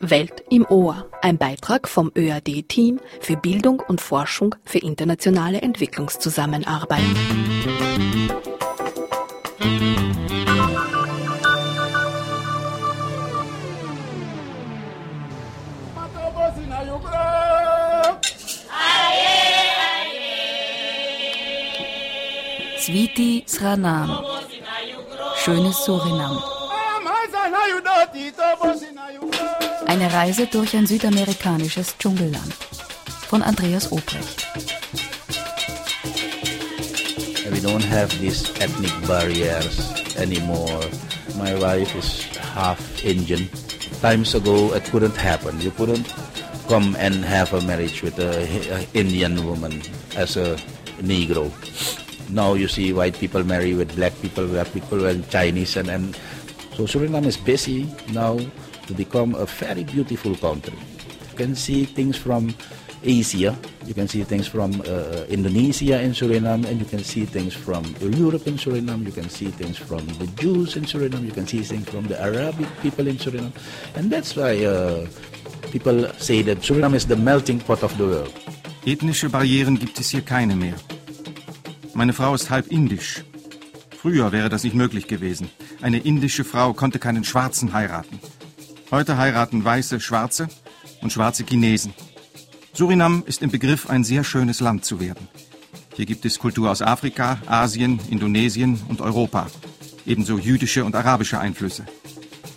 Welt im Ohr, ein Beitrag vom ÖAD-Team für Bildung und Forschung für internationale Entwicklungszusammenarbeit. Sviti Sranam. Schönes Surinam. Eine Reise durch ein südamerikanisches Dschungelland. Von Andreas Obrecht. We don't have these ethnic barriers anymore. My wife is half Indian. Times ago, it couldn't happen. You couldn't come and have a marriage with an Indian woman as a Negro. Now you see white people marry with black people, black people and Chinese, and, and so Suriname is busy now to become a very beautiful country. You can see things from Asia, you can see things from uh, Indonesia in Suriname, and you can see things from Europe in Suriname, you can see things from the Jews in Suriname, you can see things from the Arabic people in Suriname. And that's why uh, people say that Suriname is the melting pot of the world. Ethnische Barrieren gibt es hier keine mehr. Meine Frau ist halb indisch. Früher wäre das nicht möglich gewesen. Eine indische Frau konnte keinen Schwarzen heiraten. Heute heiraten Weiße Schwarze und Schwarze Chinesen. Surinam ist im Begriff, ein sehr schönes Land zu werden. Hier gibt es Kultur aus Afrika, Asien, Indonesien und Europa. Ebenso jüdische und arabische Einflüsse.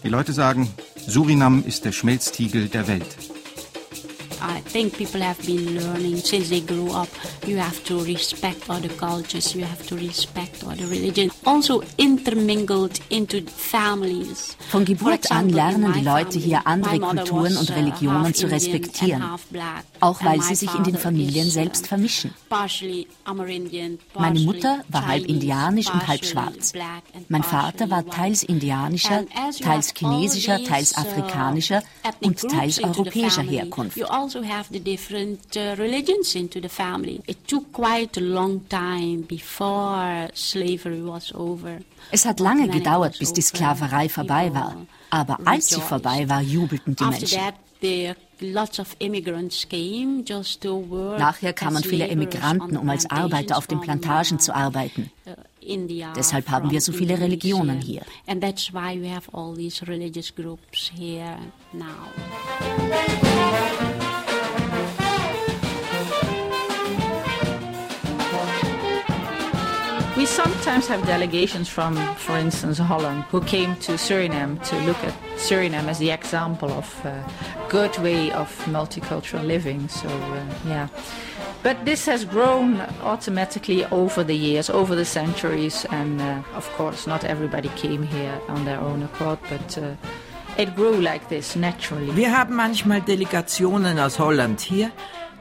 Die Leute sagen, Surinam ist der Schmelztiegel der Welt. I think people have been learning since they grew up. You have to respect other cultures, you have to respect other religions. Also intermingled into families. Von Geburt an lernen die Leute hier andere Kulturen und uh, Religionen zu respektieren, auch weil sie sich in den Familien selbst vermischen. Meine Mutter war halb indianisch und halb schwarz. Mein Vater war teils indianischer, teils chinesischer, teils afrikanischer und teils europäischer Herkunft. Also have the different uh, religions into the family. It took quite a long time before slavery was over. Es hat lange gedauert, bis die Sklaverei vorbei war. Aber als sie vorbei war, jubelten die Menschen. Nachher kamen viele Emigranten, um als Arbeiter auf den Plantagen zu arbeiten. Uh, Deshalb haben wir so viele Religionen hier. And that's why we have all these religious groups here now. We sometimes have delegations from, for instance, Holland, who came to Suriname to look at Suriname as the example of a good way of multicultural living. So, uh, yeah. But this has grown automatically over the years, over the centuries, and uh, of course, not everybody came here on their own accord, but uh, it grew like this naturally. Wir haben manchmal Delegationen aus Holland hier,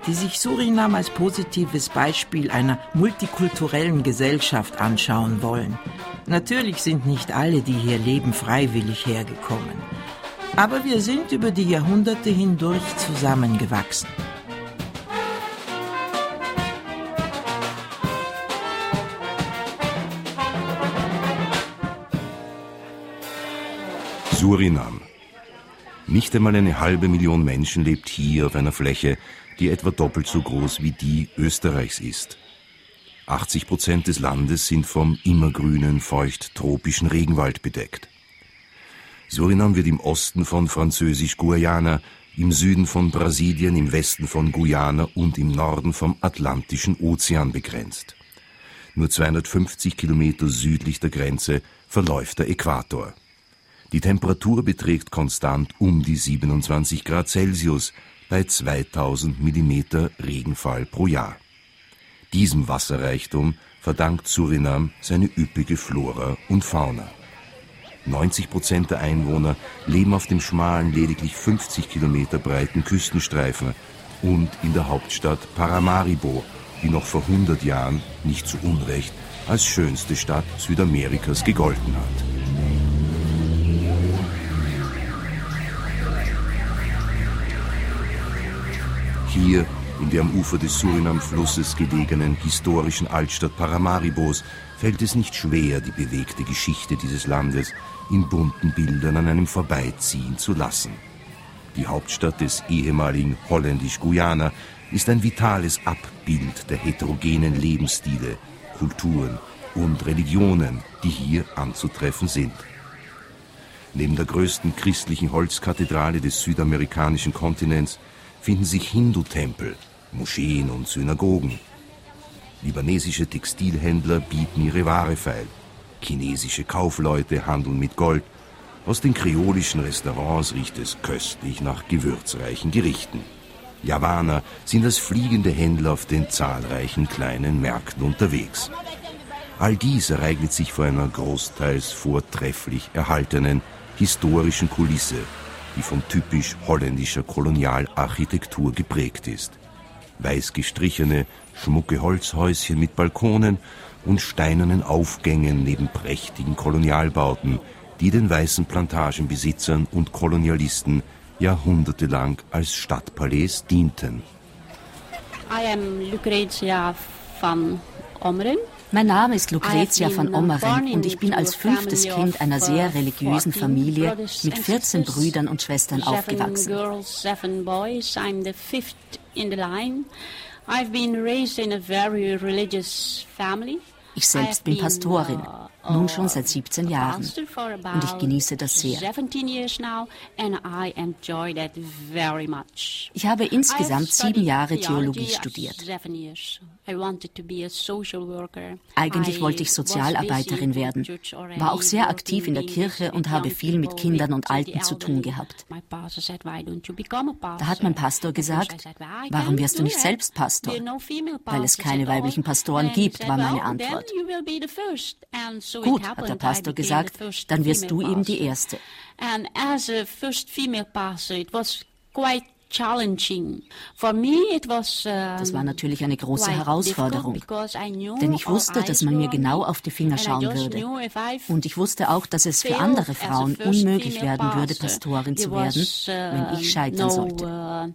die sich Surinam als positives Beispiel einer multikulturellen Gesellschaft anschauen wollen. Natürlich sind nicht alle, die hier leben, freiwillig hergekommen. Aber wir sind über die Jahrhunderte hindurch zusammengewachsen. Surinam. Nicht einmal eine halbe Million Menschen lebt hier auf einer Fläche, die etwa doppelt so groß wie die Österreichs ist. 80 Prozent des Landes sind vom immergrünen, feucht-tropischen Regenwald bedeckt. Surinam wird im Osten von Französisch-Guayana, im Süden von Brasilien, im Westen von Guyana und im Norden vom Atlantischen Ozean begrenzt. Nur 250 Kilometer südlich der Grenze verläuft der Äquator. Die Temperatur beträgt konstant um die 27 Grad Celsius, bei 2000 mm Regenfall pro Jahr. Diesem Wasserreichtum verdankt Surinam seine üppige Flora und Fauna. 90 Prozent der Einwohner leben auf dem schmalen, lediglich 50 Kilometer breiten Küstenstreifen und in der Hauptstadt Paramaribo, die noch vor 100 Jahren nicht zu Unrecht als schönste Stadt Südamerikas gegolten hat. Hier in der am Ufer des Surinam-Flusses gelegenen historischen Altstadt Paramaribos fällt es nicht schwer, die bewegte Geschichte dieses Landes in bunten Bildern an einem vorbeiziehen zu lassen. Die Hauptstadt des ehemaligen Holländisch-Guyana ist ein vitales Abbild der heterogenen Lebensstile, Kulturen und Religionen, die hier anzutreffen sind. Neben der größten christlichen Holzkathedrale des südamerikanischen Kontinents finden sich Hindu-Tempel, Moscheen und Synagogen. Libanesische Textilhändler bieten ihre Ware feil. Chinesische Kaufleute handeln mit Gold. Aus den kreolischen Restaurants riecht es köstlich nach gewürzreichen Gerichten. Javaner sind als fliegende Händler auf den zahlreichen kleinen Märkten unterwegs. All dies ereignet sich vor einer großteils vortrefflich erhaltenen historischen Kulisse, die von typisch holländischer Kolonialarchitektur geprägt ist. Weiß gestrichene, schmucke Holzhäuschen mit Balkonen und steinernen Aufgängen neben prächtigen Kolonialbauten, die den weißen Plantagenbesitzern und Kolonialisten jahrhundertelang als Stadtpalais dienten. I am Lucretia van Omren. Mein Name ist Lucretia von Ommeren und ich bin als fünftes Kind einer sehr uh, religiösen Familie mit 14 Brüdern und Schwestern aufgewachsen. I've been raised in a very religious family. Ich selbst bin Pastorin, nun schon seit 17 Jahren. Und ich genieße das sehr. Ich habe insgesamt sieben Jahre Theologie studiert. Eigentlich wollte ich Sozialarbeiterin werden, war auch sehr aktiv in der Kirche und habe viel mit Kindern und Alten zu tun gehabt. Da hat mein Pastor gesagt, warum wirst du nicht selbst Pastor? Weil es keine weiblichen Pastoren gibt, war meine Antwort. Gut, hat der Pastor gesagt, dann wirst du eben die Erste. Das war natürlich eine große Herausforderung, denn ich wusste, dass man mir genau auf die Finger schauen würde. Und ich wusste auch, dass es für andere Frauen unmöglich werden würde, Pastorin zu werden, wenn ich scheitern sollte.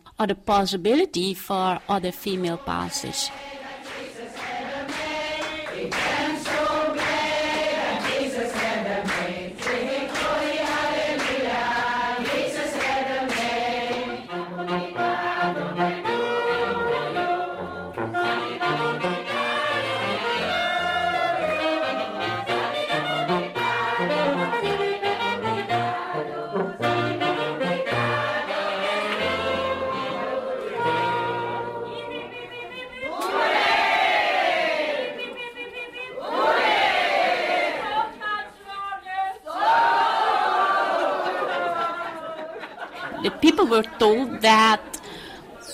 That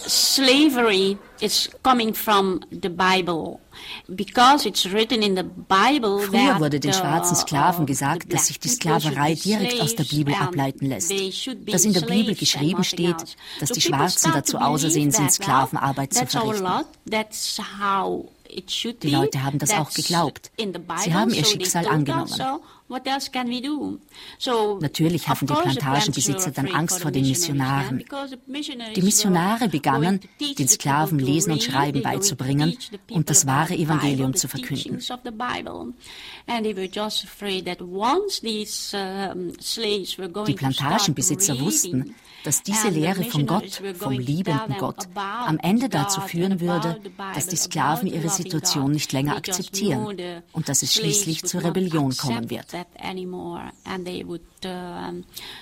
slavery is coming from the Bible. Früher wurde den schwarzen Sklaven gesagt, dass sich die Sklaverei direkt aus der Bibel ableiten lässt. Dass in der Bibel geschrieben steht, dass die Schwarzen dazu ausersehen sind, Sklavenarbeit zu verrichten. Die Leute haben das auch geglaubt. Sie haben ihr Schicksal angenommen. Natürlich hatten die Plantagenbesitzer dann Angst vor den Missionaren. Die Missionare begannen, den Sklaven Lesen und Schreiben beizubringen und das wahre Evangelium zu verkünden. Die Plantagenbesitzer wussten, dass diese Lehre von Gott, vom liebenden Gott, am Ende dazu führen würde, dass die Sklaven ihre Situation nicht länger akzeptieren und dass es schließlich zur Rebellion kommen wird.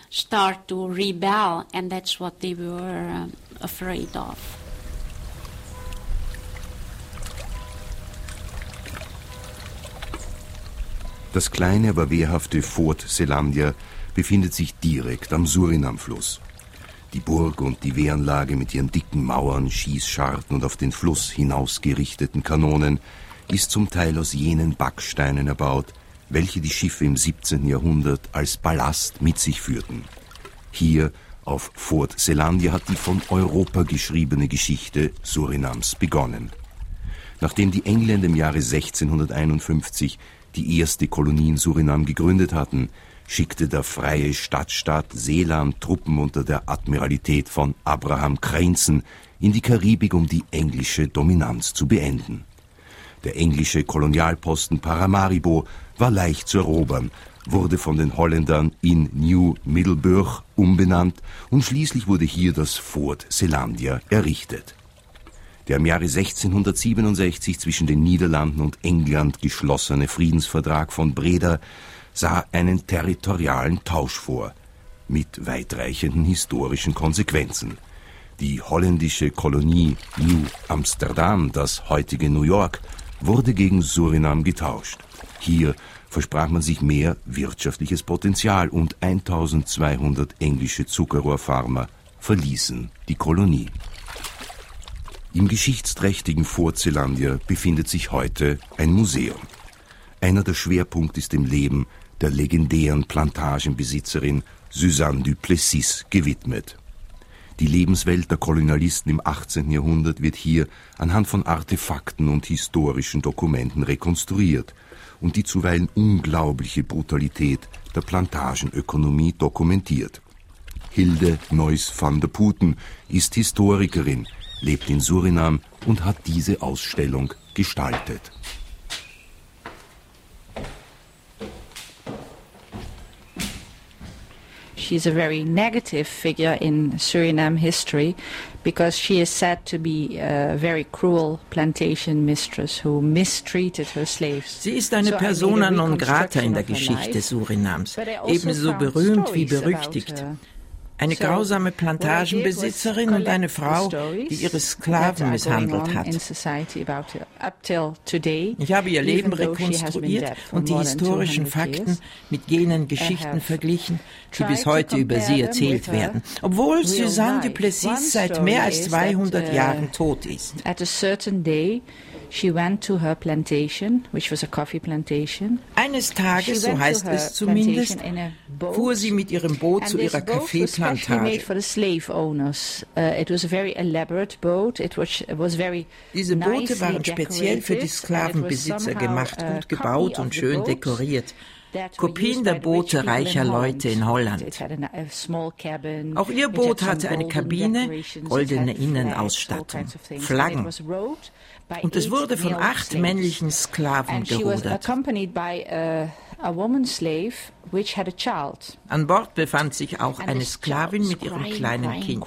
Start to rebel, and that's what they were afraid of. Das kleine, aber wehrhafte Fort Selandia befindet sich direkt am Surinamfluss. Die Burg und die Wehranlage mit ihren dicken Mauern, Schießscharten und auf den Fluss hinausgerichteten Kanonen ist zum Teil aus jenen Backsteinen erbaut, welche die Schiffe im 17. Jahrhundert als Ballast mit sich führten. Hier auf Fort Selandia hat die von Europa geschriebene Geschichte Surinams begonnen. Nachdem die Engländer im Jahre 1651 die erste Kolonie in Surinam gegründet hatten, schickte der freie Stadtstaat Seeland Truppen unter der Admiralität von Abraham Craneson in die Karibik, um die englische Dominanz zu beenden. Der englische Kolonialposten Paramaribo war leicht zu erobern, wurde von den Holländern in New Middelburg umbenannt und schließlich wurde hier das Fort Selandia errichtet. Der im Jahre 1667 zwischen den Niederlanden und England geschlossene Friedensvertrag von Breda sah einen territorialen Tausch vor, mit weitreichenden historischen Konsequenzen. Die holländische Kolonie New Amsterdam, das heutige New York, wurde gegen Surinam getauscht. Hier versprach man sich mehr wirtschaftliches Potenzial und 1200 englische Zuckerrohrfarmer verließen die Kolonie. Im geschichtsträchtigen Fort Zelandia befindet sich heute ein Museum. Einer der Schwerpunkte ist dem Leben der legendären Plantagenbesitzerin Suzanne Duplessis gewidmet. Die Lebenswelt der Kolonialisten im 18. Jahrhundert wird hier anhand von Artefakten und historischen Dokumenten rekonstruiert und die zuweilen unglaubliche Brutalität der Plantagenökonomie dokumentiert. Hilde Neuss van der Puten ist Historikerin, lebt in Surinam und hat diese Ausstellung gestaltet. She's a very negative figure in Suriname history because she is said to be a very cruel plantation mistress who mistreated her slaves. Sie ist eine persona non grata in der Geschichte Surinams, also ebenso berühmt wie berüchtigt. Eine grausame Plantagenbesitzerin und eine Frau, die ihre Sklaven misshandelt hat. Ich habe ihr Leben rekonstruiert und die historischen Fakten mit jenen Geschichten verglichen, die bis heute über sie erzählt werden, obwohl Suzanne Duplessis seit mehr als 200 Jahren tot ist. She went to her plantation, which was a coffee plantation. Eines Tages, so heißt es zumindest, fuhr sie mit ihrem Boot zu ihrer Kaffeeplantage. Uh, Diese Boote waren speziell für die Sklavenbesitzer gemacht, gut gebaut und schön dekoriert. Kopien der Boote reicher Leute in Holland. Auch ihr Boot hatte eine Kabine, goldene Innenausstattung, Flaggen. Und es wurde von acht männlichen Sklaven gerudert. An Bord befand sich auch eine Sklavin mit ihrem kleinen Kind.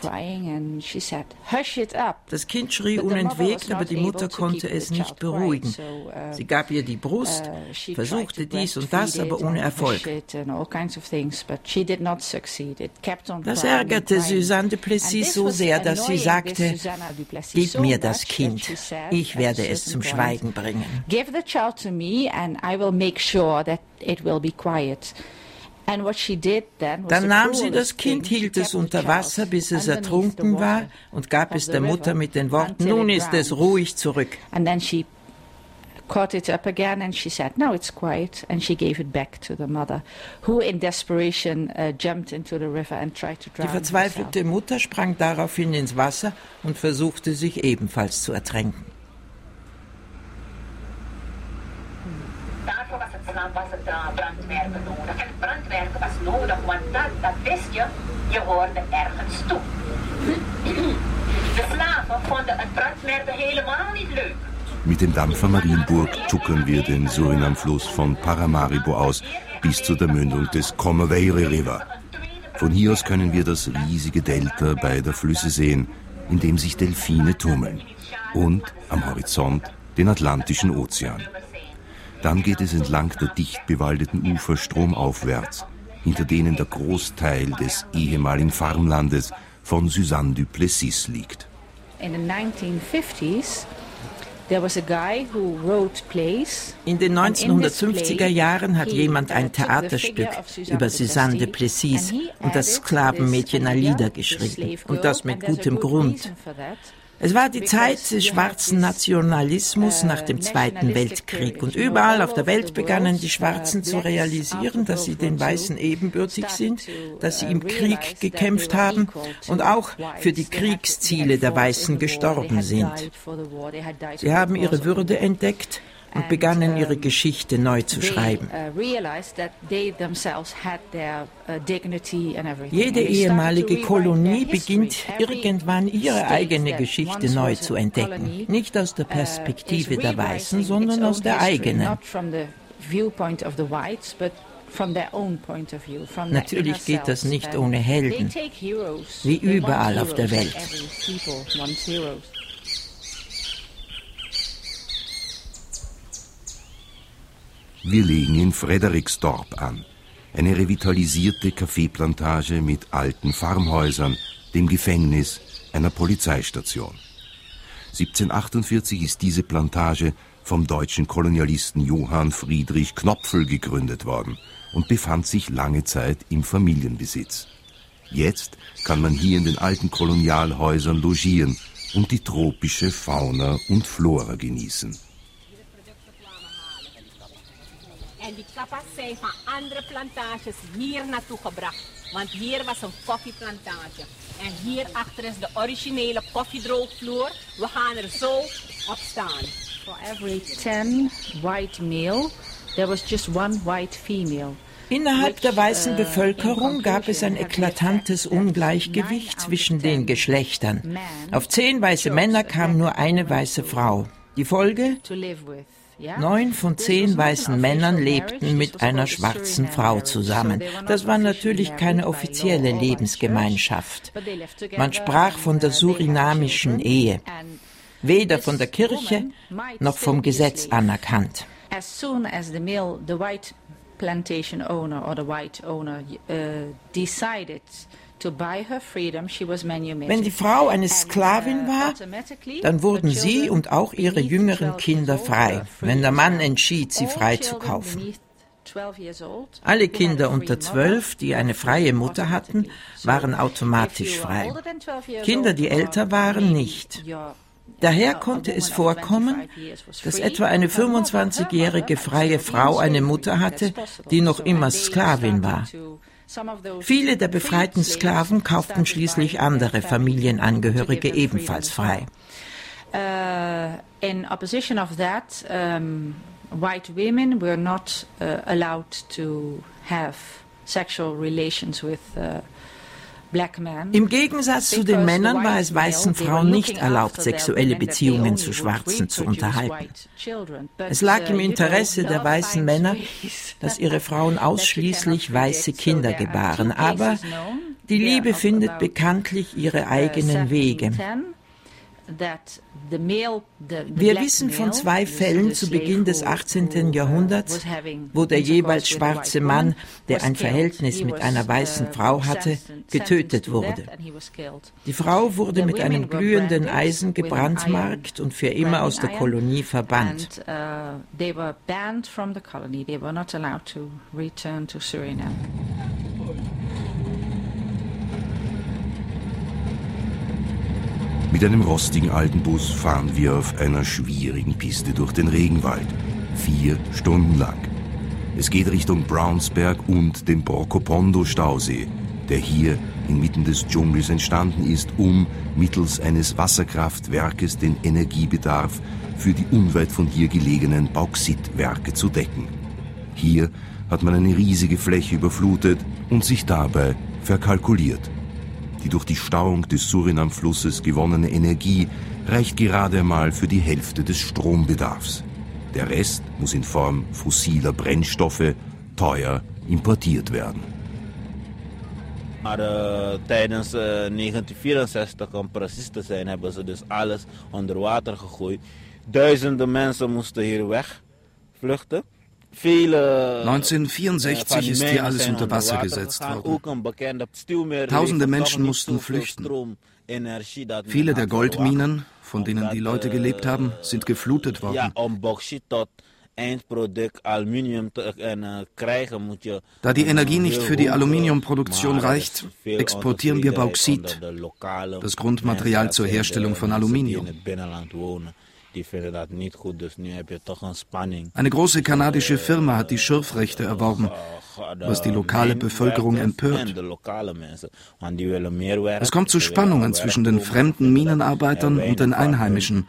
Das Kind schrie unentwegt, aber die Mutter konnte es nicht beruhigen. Uh, Sie gab ihr die Brust, uh, versuchte dies und das, aber ohne Erfolg. Das ärgerte Suzanne de Plessis so sehr, dass sie sagte, gib mir das Kind, ich werde es zum Schweigen bringen. Give the child to me and I will make sure that it will be quiet. Dann nahm sie das Kind, hielt es unter Wasser, bis es ertrunken war, und gab es der Mutter mit den Worten, nun ist es ruhig zurück. caught it up again and she said, No, it's quiet. And she gave it back to the mother, who in desperation uh, jumped into the river and tried to drown Die verzweifelte Mutter sprang daraufhin ins Wasser und versuchte sich ebenfalls zu ertränken. Naam was het uh, nodig. En het brandmerken was nodig, want dat, dat wist je, je hoorde ergens toe. De slaven vonden het brandmerken helemaal niet leuk. Mit dem Dampfer Marienburg tuckern wir den Surinam-Fluss von Paramaribo aus bis zu der Mündung des Comaveire River. Von hier aus können wir das riesige Delta beider Flüsse sehen, in dem sich Delfine tummeln. Und am Horizont den Atlantischen Ozean. Dann geht es entlang der dicht bewaldeten Ufer stromaufwärts, hinter denen der Großteil des ehemaligen Farmlandes von Suzanne du Plessis liegt. In den 1950s in den 1950er Jahren hat jemand ein Theaterstück über Suzanne de Plessis und das Sklavenmädchen Alida geschrieben. Und das mit gutem Grund. Es war die Zeit des schwarzen Nationalismus nach dem Zweiten Weltkrieg. Und überall auf der Welt begannen die Schwarzen zu realisieren, dass sie den Weißen ebenbürtig sind, dass sie im Krieg gekämpft haben und auch für die Kriegsziele der Weißen gestorben sind. Sie haben ihre Würde entdeckt und begannen ihre Geschichte neu zu schreiben. Jede ehemalige Kolonie beginnt irgendwann ihre eigene Geschichte neu zu entdecken, nicht aus der Perspektive der Weißen, sondern aus der eigenen. Natürlich geht das nicht ohne Helden, wie überall auf der Welt. Wir legen in Frederiksdorp an. Eine revitalisierte Kaffeeplantage mit alten Farmhäusern, dem Gefängnis, einer Polizeistation. 1748 ist diese Plantage vom deutschen Kolonialisten Johann Friedrich Knopfel gegründet worden und befand sich lange Zeit im Familienbesitz. Jetzt kann man hier in den alten Kolonialhäusern logieren und die tropische Fauna und Flora genießen. En die kapasei van andere plantages hier naartoe gebracht. Want hier was een koffieplantage. En hierachter is de originele koffiedroogvloer. We gaan er zo op staan. For every 10 white male, there was just one white female. Innerhalb der weißen uh, Bevölkerung gab es ein eklatantes Ungleichgewicht zwischen den Geschlechtern. Auf zehn weiße Männer kam nur eine weiße Frau. Die Folge? Neun von zehn weißen Männern lebten mit einer schwarzen Frau zusammen. Das war natürlich keine offizielle Lebensgemeinschaft. Man sprach von der surinamischen Ehe, weder von der Kirche noch vom Gesetz anerkannt. Plantation owner or the white owner uh, decided wenn die Frau eine Sklavin uh, war, dann wurden sie und auch ihre jüngeren Kinder frei, wenn der Mann entschied, sie freizukaufen. Alle Kinder unter zwölf, die eine freie Mutter hatten, waren automatisch frei. Kinder, die älter waren, nicht. Daher konnte es vorkommen, dass etwa eine 25-jährige freie Frau eine Mutter hatte, die noch immer Sklavin war. Viele der befreiten Sklaven kauften schließlich andere Familienangehörige ebenfalls frei. Uh, in opposition of that, white women were not uh, allowed to have sexual relations with uh, im Gegensatz zu den Männern war es weißen Frauen nicht erlaubt, sexuelle Beziehungen zu Schwarzen zu unterhalten. Es lag im Interesse der weißen Männer, dass ihre Frauen ausschließlich weiße Kinder gebaren, aber die Liebe findet bekanntlich ihre eigenen Wege. Wir wissen von zwei Fällen zu Beginn des 18. Jahrhunderts, wo der jeweils schwarze Mann, der ein Verhältnis mit einer weißen Frau hatte, getötet wurde. Die Frau wurde mit einem glühenden Eisen gebrandmarkt und für immer aus der Kolonie verbannt. Mit einem rostigen alten Bus fahren wir auf einer schwierigen Piste durch den Regenwald. Vier Stunden lang. Es geht Richtung Brownsberg und dem Brokopondo-Stausee, der hier inmitten des Dschungels entstanden ist, um mittels eines Wasserkraftwerkes den Energiebedarf für die unweit von hier gelegenen Bauxitwerke zu decken. Hier hat man eine riesige Fläche überflutet und sich dabei verkalkuliert. Die durch die Stauung des Surinam-Flusses gewonnene Energie reicht gerade einmal für die Hälfte des Strombedarfs. Der Rest muss in Form fossiler Brennstoffe teuer importiert werden. Maar uh, tijdens uh, 1964, om precies te zijn, hebben ze alles onder water gegooid. Duizenden mensen moesten hier wegvluchten. 1964 ist hier alles unter Wasser gesetzt worden. Tausende Menschen mussten flüchten. Viele der Goldminen, von denen die Leute gelebt haben, sind geflutet worden. Da die Energie nicht für die Aluminiumproduktion reicht, exportieren wir Bauxit, das Grundmaterial zur Herstellung von Aluminium. Eine große kanadische Firma hat die Schürfrechte erworben, was die lokale Bevölkerung empört. Es kommt zu Spannungen zwischen den fremden Minenarbeitern und den Einheimischen,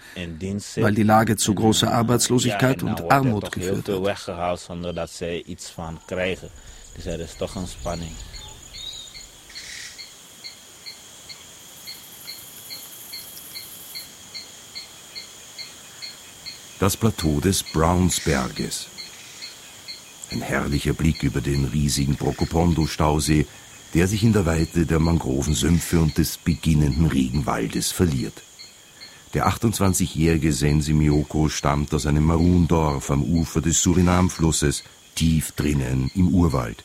weil die Lage zu großer Arbeitslosigkeit und Armut geführt hat. Dus er is toch een Das Plateau des Brownsberges. Ein herrlicher Blick über den riesigen Prokopondo-Stausee, der sich in der Weite der Mangrovensümpfe und des beginnenden Regenwaldes verliert. Der 28-jährige Sensi Mioko stammt aus einem Maroon-Dorf am Ufer des Surinam-Flusses, tief drinnen im Urwald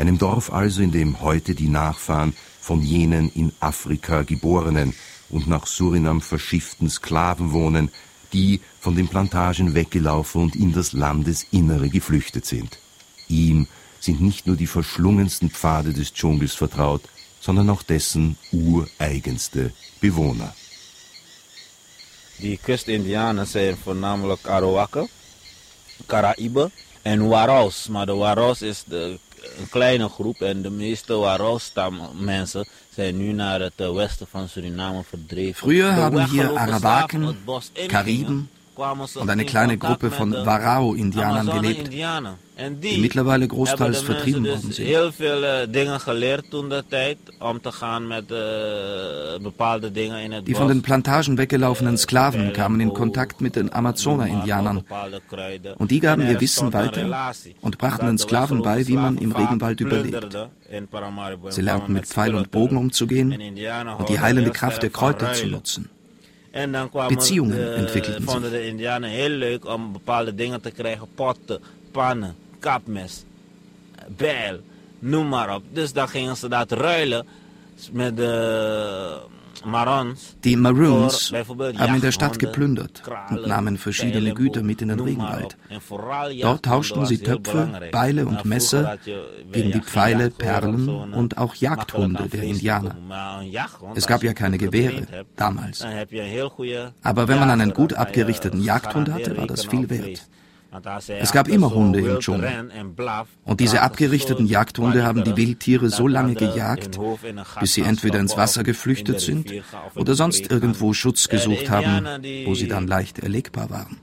einem Dorf also, in dem heute die Nachfahren von jenen in Afrika geborenen und nach Surinam verschifften Sklaven wohnen, die von den Plantagen weggelaufen und in das Landesinnere geflüchtet sind. Ihm sind nicht nur die verschlungensten Pfade des Dschungels vertraut, sondern auch dessen ureigenste Bewohner. Die Kustindianer sind vornamelijk Arawaka, Karaibe en Waros, maar de Waros is de een kleine groep en de meeste Warao-mensen zijn nu naar het westen van Suriname verdreven. Früher haben hier Arawaken, Kariben und eine kleine Gruppe von Warao-Indianern gelebt, die mittlerweile großteils vertrieben worden sind. Die von den Plantagen weggelaufenen Sklaven kamen in Kontakt mit den Amazoner-Indianern und die gaben ihr Wissen weiter und brachten den Sklaven bei, wie man im Regenwald überlebt. Sie lernten mit Pfeil und Bogen umzugehen und die heilende Kraft der Kräuter zu nutzen. En dan kwamen Beziehungen entwickelten vonden de Indianen heel leuk om bepaalde dingen te krijgen. Potten, pannen, kapmes, bijl, noem maar op. Dus dan gingen ze dat ruilen de Die Maroons haben in der Stadt geplündert und nahmen verschiedene Güter mit in den Regenwald. Dort tauschten sie Töpfe, Beile und Messer gegen die Pfeile, Perlen und auch Jagdhunde der Indianer. Es gab ja keine Gewehre damals. Aber wenn man einen gut abgerichteten Jagdhund hatte, war das viel wert. Es gab immer Hunde im Dschungel. Und diese abgerichteten Jagdhunde haben die Wildtiere so lange gejagt, bis sie entweder ins Wasser geflüchtet sind oder sonst irgendwo Schutz gesucht haben, wo sie dann leicht erlegbar waren.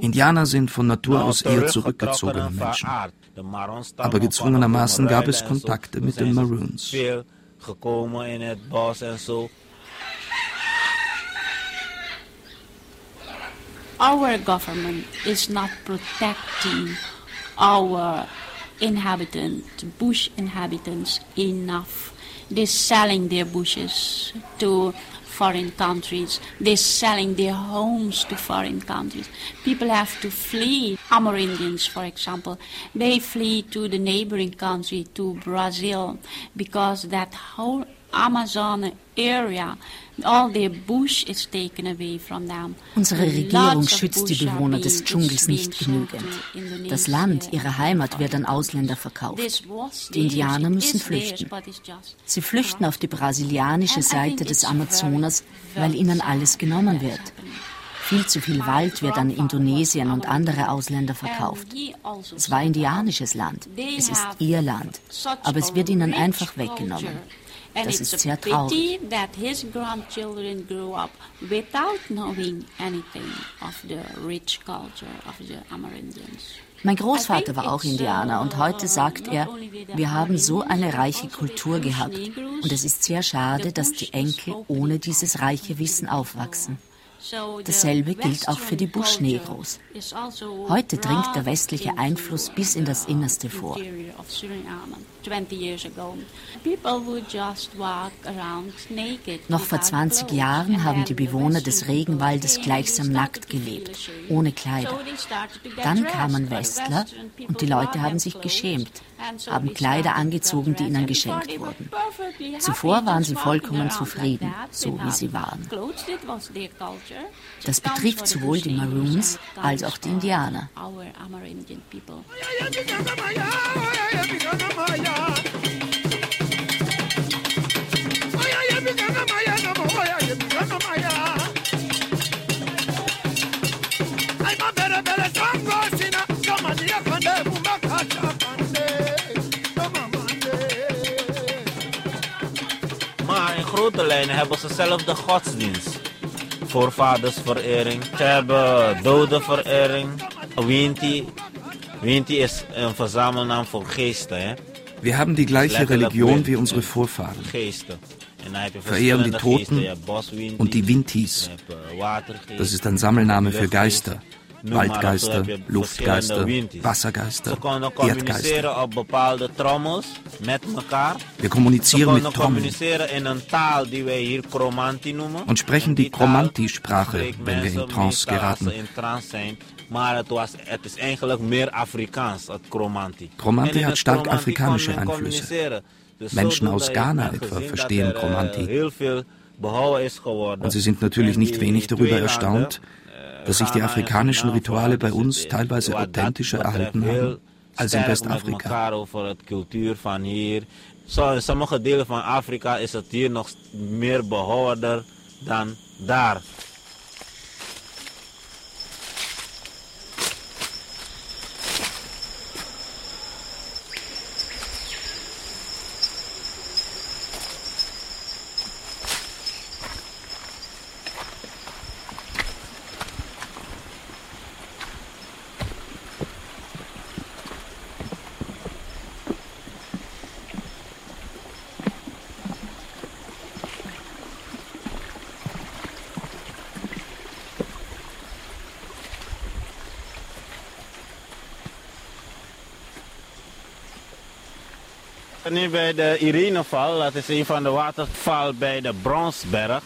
Indianer sind von Natur aus eher zurückgezogene Menschen. Aber gezwungenermaßen gab es Kontakte mit den Maroons. Our government is not protecting our inhabitants, bush inhabitants, enough. They're selling their bushes to foreign countries. They're selling their homes to foreign countries. People have to flee. Amerindians, for example, they flee to the neighboring country, to Brazil, because that whole Amazon area Unsere Regierung schützt die Bewohner des Dschungels nicht genügend. Das Land, ihre Heimat, wird an Ausländer verkauft. Die Indianer müssen flüchten. Sie flüchten auf die brasilianische Seite des Amazonas, weil ihnen alles genommen wird. Viel zu viel Wald wird an Indonesien und andere Ausländer verkauft. Es war indianisches Land. Es ist ihr Land. Aber es wird ihnen einfach weggenommen. Das ist sehr traurig. Mein Großvater war auch Indianer und heute sagt er, wir haben so eine reiche Kultur gehabt und es ist sehr schade, dass die Enkel ohne dieses reiche Wissen aufwachsen. Dasselbe gilt auch für die Bush-Negros. Also Heute dringt der westliche Einfluss bis in das Innerste vor. Noch vor 20 Jahren haben die Bewohner des Regenwaldes gleichsam nackt gelebt, ohne Kleider. Dann kamen Westler und die Leute haben sich geschämt, haben Kleider angezogen, die ihnen geschenkt wurden. Zuvor waren sie vollkommen zufrieden, so wie sie waren. Das betrifft sowohl die Maroons als auch die Indianer. I'm a better, better. Lijnen hebben ze zelf de godsdienst. Voorvadersverering. Ze hebben dodenverering. Winti. Winti is een verzamelnaam voor geesten. Hè? Wir haben die gleiche Religion wie unsere Vorfahren. Verehren die Toten und die Wintis. Das ist ein Sammelname für Geister. Waldgeister, Luftgeister, Wassergeister, Erdgeister. Wir kommunizieren mit Trommeln und sprechen die Chromanti-Sprache, wenn wir in Trance geraten. Chromanti hat stark afrikanische Einflüsse. Menschen aus Ghana etwa verstehen Chromanti. Und sie sind natürlich nicht wenig darüber erstaunt, dass sich die afrikanischen Rituale bei uns teilweise authentischer erhalten haben als in Westafrika. So, in sommige delen van Afrika is het hier nog meer behoorder dan daar. Nu bij de Ireneval. Dat is een van de watervallen bij de Bronsberg.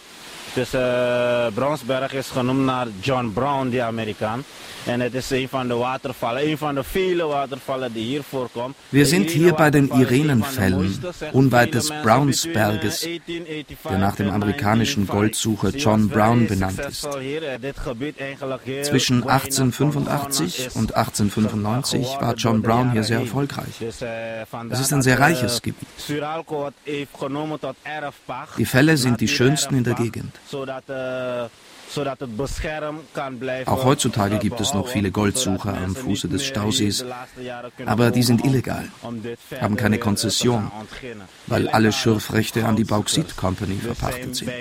Dus uh, Bronsberg is genoemd naar John Brown, die Amerikaan. En het is een van de watervallen, een van de viele Waterfallen die hier voorkomen. Wir sind hier bei den Irenenfällen, unweit des Brownsberges, der nach dem amerikanischen Goldsucher John Brown benannt ist. Zwischen 1885 und 1895 war John Brown hier sehr erfolgreich. Es ist ein sehr reiches Gebiet. Die Fälle sind die schönsten in der Gegend. Auch heutzutage gibt es noch viele Goldsucher am Fuße des Stausees, aber die sind illegal, haben keine Konzession, weil alle Schürfrechte an die Bauxit Company verpachtet sind.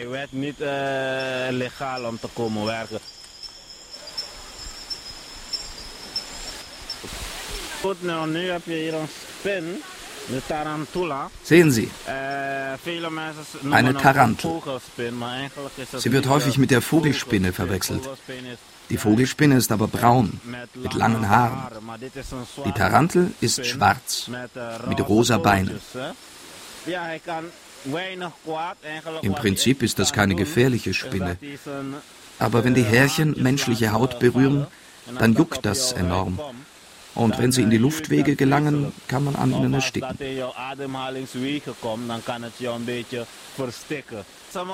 Gut, nu heb je hier een spin. Sehen Sie, eine Tarantel. Sie wird häufig mit der Vogelspinne verwechselt. Die Vogelspinne ist aber braun, mit langen Haaren. Die Tarantel ist schwarz, mit rosa Beinen. Im Prinzip ist das keine gefährliche Spinne. Aber wenn die Härchen menschliche Haut berühren, dann juckt das enorm. Und wenn sie in die Luftwege gelangen, kann man an ihnen ersticken.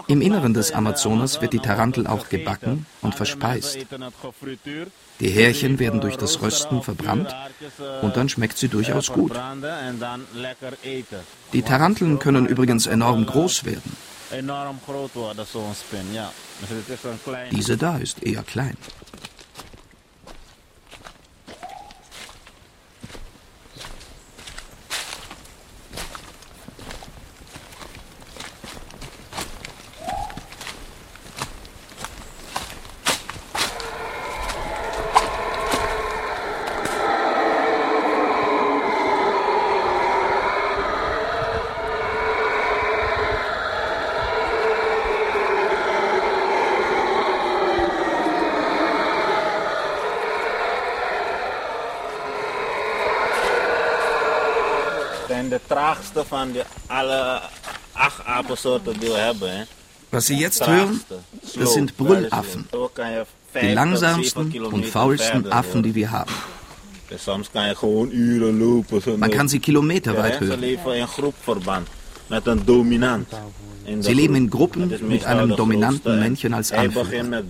Im Inneren des Amazonas wird die Tarantel auch gebacken und verspeist. Die Härchen werden durch das Rösten verbrannt und dann schmeckt sie durchaus gut. Die Taranteln können übrigens enorm groß werden. Diese da ist eher klein. Traagste van de alle acht apensoorten die we hebben. Was Sie jetzt hören, das sind Brüllaffen. Die langsamsten und faulsten Affen, die wir haben. Man kann sie kilometerweit hören. Sie leben in Gruppen mit einem dominanten Männchen als Anführer.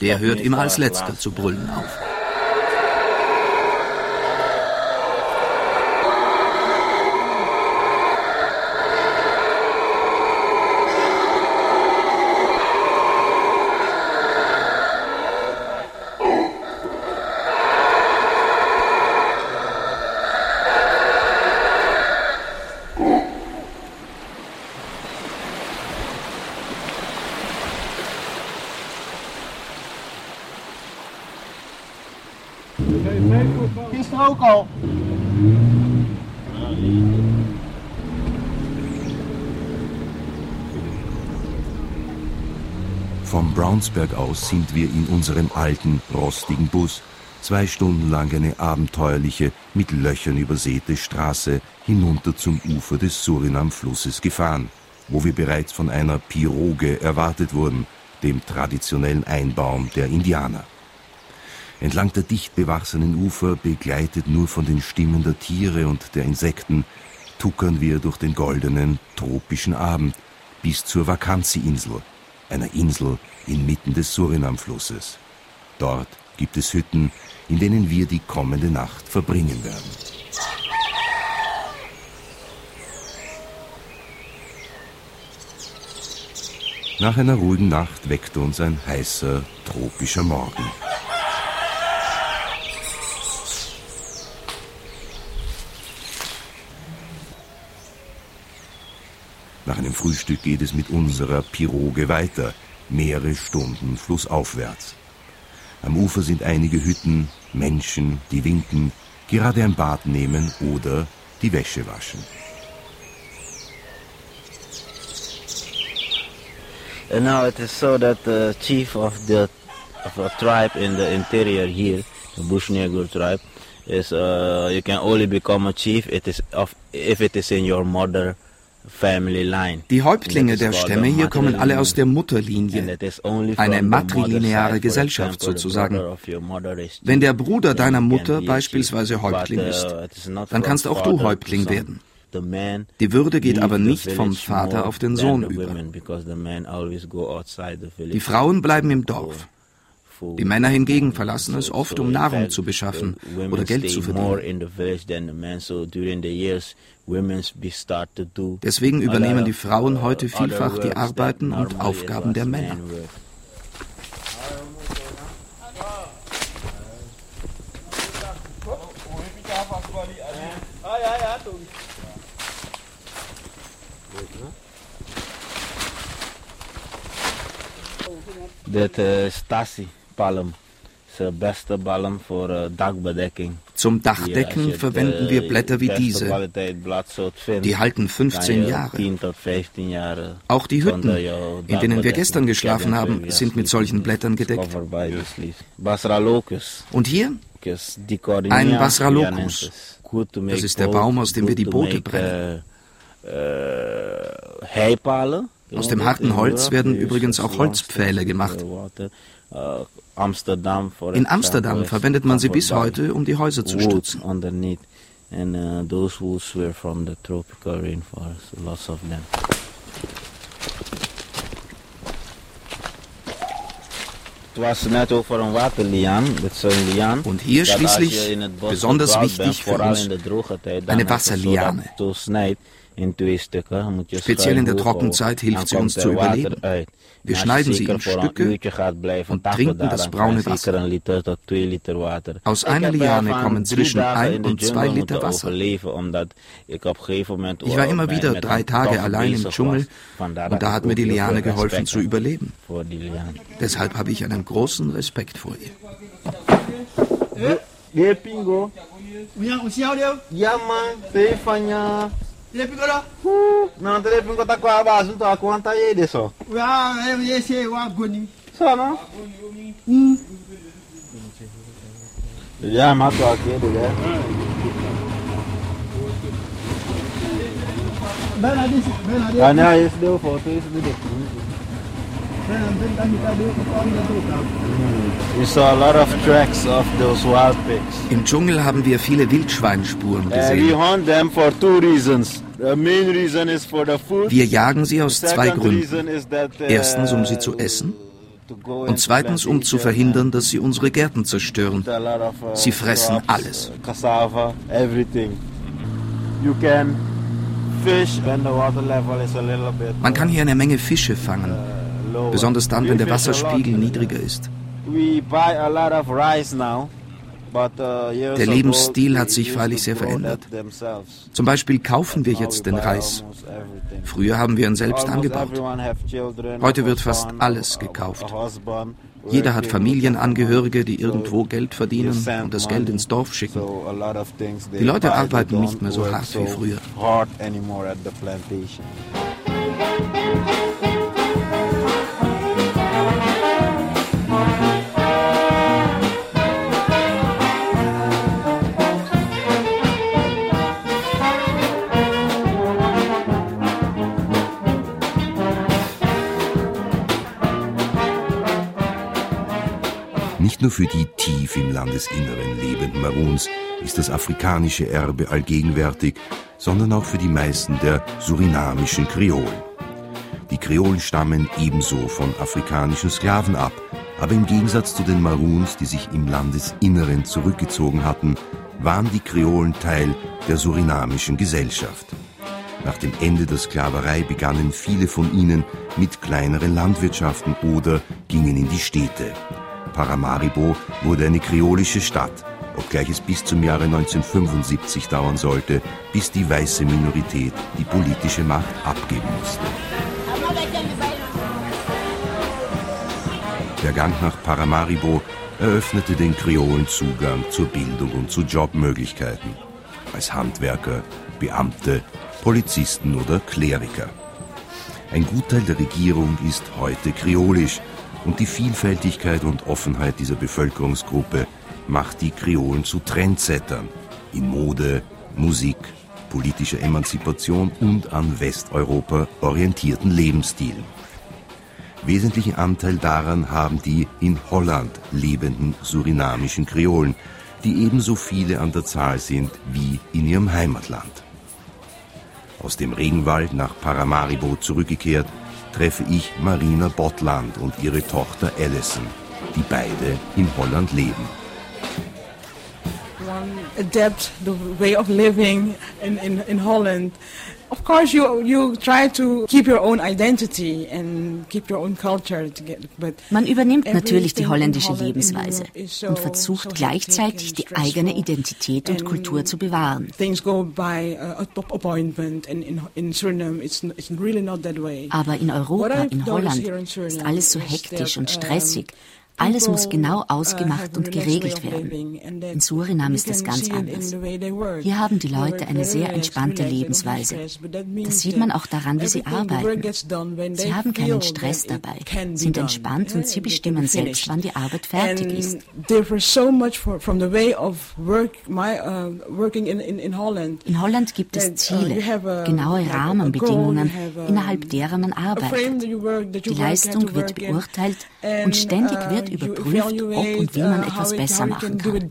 Der hört immer als letzter zu brüllen auf. Vom Brownsberg aus sind wir in unserem alten, rostigen Bus zwei Stunden lang eine abenteuerliche, mit Löchern übersäte Straße hinunter zum Ufer des Surinam-Flusses gefahren, wo wir bereits von einer Piroge erwartet wurden, dem traditionellen Einbaum der Indianer. Entlang der dicht bewachsenen Ufer, begleitet nur von den Stimmen der Tiere und der Insekten, tuckern wir durch den goldenen, tropischen Abend bis zur Vakanzi-Insel, einer Insel inmitten des Surinam-Flusses. Dort gibt es Hütten, in denen wir die kommende Nacht verbringen werden. Nach einer ruhigen Nacht weckte uns ein heißer, tropischer Morgen. Nach einem Frühstück geht es mit unserer Piroge weiter, mehrere Stunden flussaufwärts. Am Ufer sind einige Hütten, Menschen, die winken, gerade ein Bad nehmen oder die Wäsche waschen. And now it is so that the chief of the of a tribe in the interior here, the Bushnegro tribe, is uh, you can only become a chief it is of if it is in your mother Die Häuptlinge der Stämme hier kommen alle aus der Mutterlinie, eine matrilineare Gesellschaft sozusagen. Wenn der Bruder deiner Mutter beispielsweise Häuptling uh, ist, dann kannst auch du Häuptling werden. Die Würde geht aber nicht vom Vater auf den Sohn über. Die Frauen bleiben im Dorf. Die Männer hingegen verlassen es oft, um Nahrung zu beschaffen oder Geld zu verdienen. Deswegen übernehmen die Frauen heute vielfach die Arbeiten und Aufgaben der Männer. Dat uh, Stasi palm beste uh, dakbedekking. Zum Dachdecken verwenden wir Blätter wie diese. Die halten 15 Jahre. Auch die Hütten, in denen wir gestern geschlafen haben, sind mit solchen Blättern gedeckt. Und hier ein Basralokus. Das ist der Baum, aus dem wir die Boote brennen. Aus dem harten Holz werden übrigens auch Holzpfähle gemacht. In Amsterdam verwendet man sie bis heute, um die Häuser zu stützen. And uh, those woods were from the tropical rainforest, lots of them. Und hier schließlich, besonders wichtig für uns, eine Wasserliane. Speziell in der Trockenzeit hilft sie uns zu überleben. Wir schneiden sie in Stücke und trinken das braune Wasser. Aus einer Liane kommen zwischen ein und zwei Liter Wasser. Ich war immer wieder drei Tage allein im Dschungel und da hat mir die Liane geholfen zu überleben. Deshalb habe ich einen großen Respekt vor ihr. Ja, man, Telepingo lá? Uh, não, telepingo tá com a com a tá ele só. Ah, esse é o agoni. Só não? Hum. Já matou aquele, né? Bem lá desse, bem lá desse. Ah, não, esse deu foto, esse deu foto. Im Dschungel haben wir viele Wildschweinspuren gesehen. Wir jagen sie aus zwei Gründen. Erstens, um sie zu essen. Und zweitens, um zu verhindern, dass sie unsere Gärten zerstören. Sie fressen alles. Man kann hier eine Menge Fische fangen besonders dann, wenn der Wasserspiegel niedriger ist. Uh, der Lebensstil hat sich freilich sehr verändert. Zum Beispiel kaufen wir jetzt den Reis. Früher haben wir ihn selbst angebaut. Heute wird fast alles gekauft. Jeder hat Familienangehörige, die irgendwo Geld verdienen und das Geld ins Dorf schicken. Die Leute arbeiten nicht mehr so hart wie früher. Nur für die tief im Landesinneren lebenden Maroons ist das afrikanische Erbe allgegenwärtig, sondern auch für die meisten der surinamischen Kreolen. Die Kreolen stammen ebenso von afrikanischen Sklaven ab, aber im Gegensatz zu den Maroons, die sich im Landesinneren zurückgezogen hatten, waren die Kreolen Teil der surinamischen Gesellschaft. Nach dem Ende der Sklaverei begannen viele von ihnen mit kleineren Landwirtschaften oder gingen in die Städte. Paramaribo wurde eine kreolische Stadt, obgleich es bis zum Jahre 1975 dauern sollte, bis die weiße Minorität die politische Macht abgeben musste. Der Gang nach Paramaribo eröffnete den Kreolen Zugang zur Bildung und zu Jobmöglichkeiten. Als Handwerker, Beamte, Polizisten oder Kleriker. Ein Gutteil der Regierung ist heute kreolisch und die Vielfältigkeit und Offenheit dieser Bevölkerungsgruppe macht die Kreolen zu Trendsettern in Mode, Musik, politischer Emanzipation und an Westeuropa orientierten Lebensstilen. Wesentlichen Anteil daran haben die in Holland lebenden surinamischen Kreolen, die ebenso viele an der Zahl sind wie in ihrem Heimatland. Aus dem Regenwald nach Paramaribo zurückgekehrt, treffe ich Marina Bottland und ihre Tochter Alison, die beide in Holland leben. One adapt the way of living in, in, in Holland. Of course, you you try to keep your own identity and keep your own culture together. But Man übernimmt natürlich die holländische Lebensweise und versucht gleichzeitig die eigene Identität und Kultur zu bewahren. Aber in Europa, in Holland, ist alles so hektisch und stressig. Alles muss genau uh, ausgemacht und geregelt werden. In Surinam ist das ganz anders. Hier haben die Leute eine sehr entspannte Lebensweise. Das sieht man auch daran, wie sie arbeiten. Sie haben keinen Stress dabei, sind entspannt und sie bestimmen selbst, wann die Arbeit fertig ist. In Holland gibt es uh, Ziele, genaue Rahmenbedingungen, innerhalb derer man arbeitet. Die Leistung wird beurteilt und ständig uh, wird wird überprüft, ob und wie man etwas besser machen kann.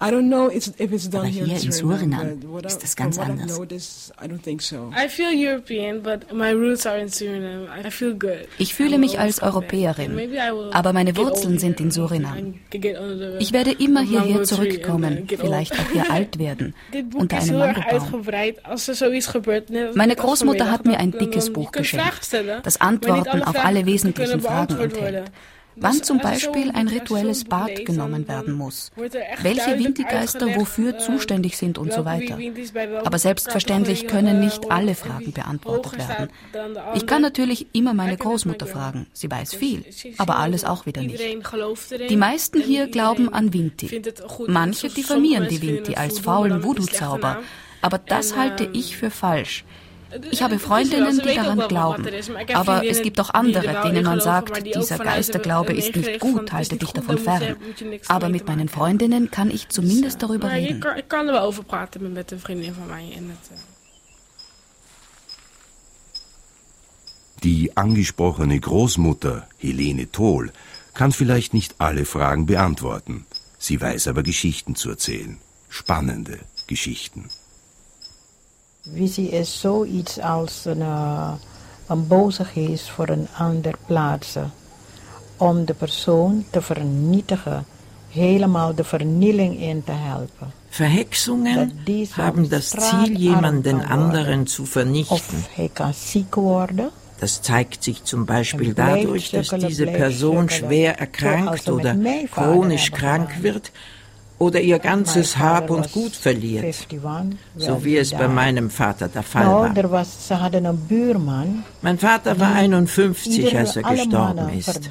Aber hier in Suriname ist das ganz anders. Ich fühle mich als Europäerin, aber meine Wurzeln sind in Suriname. Ich werde immer hierher zurückkommen, vielleicht auch hier alt werden, unter einem Mangobaum. Meine Großmutter hat mir ein dickes Buch geschenkt, das Antworten auf alle wesentlichen Fragen enthält wann zum Beispiel ein rituelles Bad genommen werden muss, welche Winkelgeister wofür zuständig sind und so weiter. Aber selbstverständlich können nicht alle Fragen beantwortet werden. Ich kann natürlich immer meine Großmutter fragen, sie weiß viel, aber alles auch wieder nicht. Die meisten hier glauben an Vinti. Manche diffamieren die Vinti als faulen Voodoo-Zauber, aber das halte ich für falsch. Ich habe Freundinnen, die daran glauben. Aber es gibt auch andere, denen man sagt, dieser Geisterglaube ist nicht gut, halte dich davon fern. Aber mit meinen Freundinnen kann ich zumindest darüber reden. Ich kann darüber praten mit einer Freundin von mir. Die angesprochene Großmutter, Helene Tohl, kann vielleicht nicht alle Fragen beantworten. Sie weiß aber Geschichten zu erzählen. Spannende Geschichten. Visie is zoiets als een, uh, een boze voor een ander plaatsen. Om de persoon te vernietigen, helemaal de vernieling in te helpen. Verhexungen haben das Ziel, jemanden anderen zu vernichten. Das zeigt sich zum Beispiel dadurch, dass diese Person schwer erkrankt oder chronisch krank wird oder ihr ganzes Hab und Gut verliert, so wie es bei meinem Vater der Fall war. Mein Vater war 51, als er gestorben ist.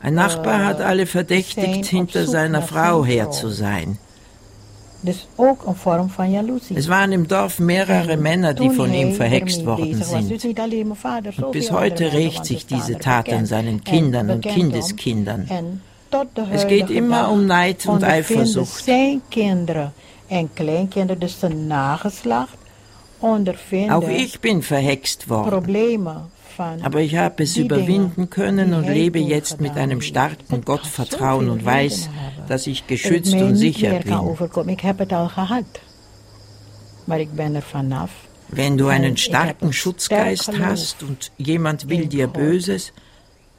Ein Nachbar hat alle verdächtigt, hinter seiner Frau her zu sein. Es waren im Dorf mehrere Männer, die von ihm verhext worden sind. Und bis heute rächt sich diese Tat an seinen Kindern und Kindeskindern. Es geht immer um Neid und Eifersucht. Auch ich bin verhext worden. Aber ich habe es überwinden können und lebe jetzt mit einem starken Gottvertrauen und weiß, dass ich geschützt und sicher bin. Wenn du einen starken Schutzgeist hast und jemand will dir Böses,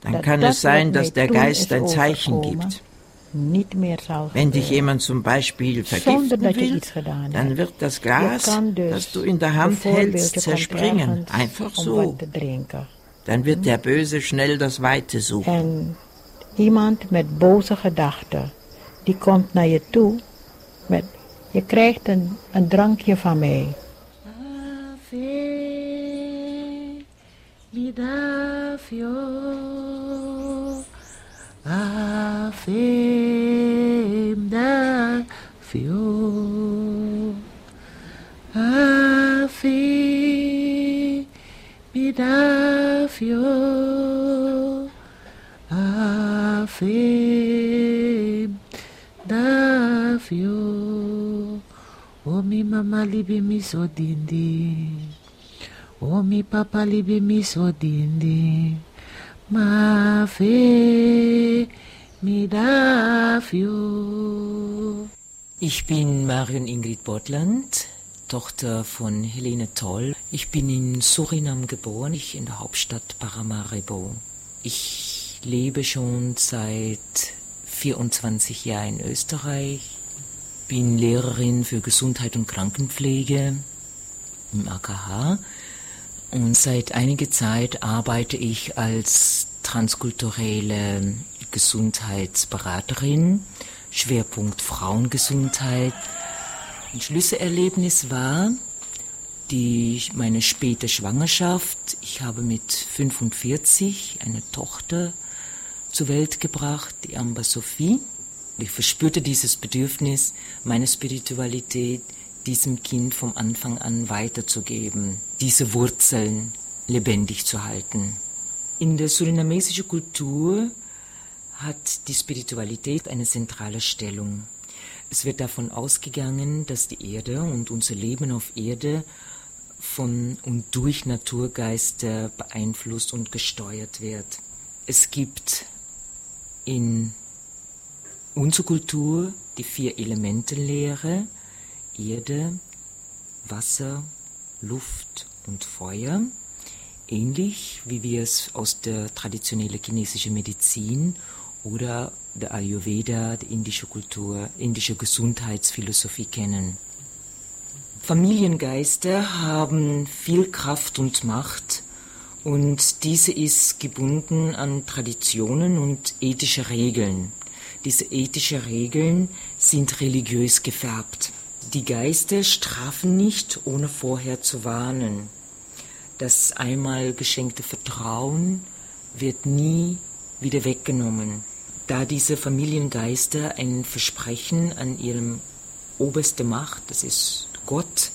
dann kann es sein, dass der Geist ein Zeichen gibt. Wenn dich jemand zum Beispiel vergiften will, dann wird das Glas, das du in der Hand hältst, zerspringen. Einfach so. Dann wird der Böse schnell das Weite suchen. En iemand met boze gedachten, die komt naar je toe met, je krijgt een, een drankje van mij. Lidafio Afem Dafio Afem Dafio Afem Dafio O mi mama libi mi so dindin O mi papa libi mi so dindi Ma fe mi dafür. Ich bin Marion Ingrid Bortland, Tochter von Helene Toll. Ich bin in Surinam geboren, ich in der Hauptstadt Paramaribo. Ich lebe schon seit 24 Jahren in Österreich, bin Lehrerin für Gesundheit und Krankenpflege im AKH und seit einiger Zeit arbeite ich als transkulturelle Gesundheitsberaterin, Schwerpunkt Frauengesundheit. Ein Schlüsselerlebnis war die, meine späte Schwangerschaft. Ich habe mit 45 eine Tochter zur Welt gebracht, die Amber Sophie. Ich verspürte dieses Bedürfnis, meine Spiritualität diesem Kind vom Anfang an weiterzugeben, diese Wurzeln lebendig zu halten. In der surinamesischen Kultur hat die Spiritualität eine zentrale Stellung. Es wird davon ausgegangen, dass die Erde und unser Leben auf Erde von und durch Naturgeister beeinflusst und gesteuert wird. Es gibt in unserer Kultur die vier Elementenlehre, Erde, Wasser, Luft und Feuer, ähnlich wie wir es aus der traditionellen chinesischen Medizin oder der Ayurveda, der indische Kultur, indische Gesundheitsphilosophie kennen. Familiengeister haben viel Kraft und Macht und diese ist gebunden an Traditionen und ethische Regeln. Diese ethischen Regeln sind religiös gefärbt. Die Geister strafen nicht, ohne vorher zu warnen. Das einmal geschenkte Vertrauen wird nie wieder weggenommen, da diese Familiengeister ein Versprechen an ihrem oberste Macht, das ist Gott,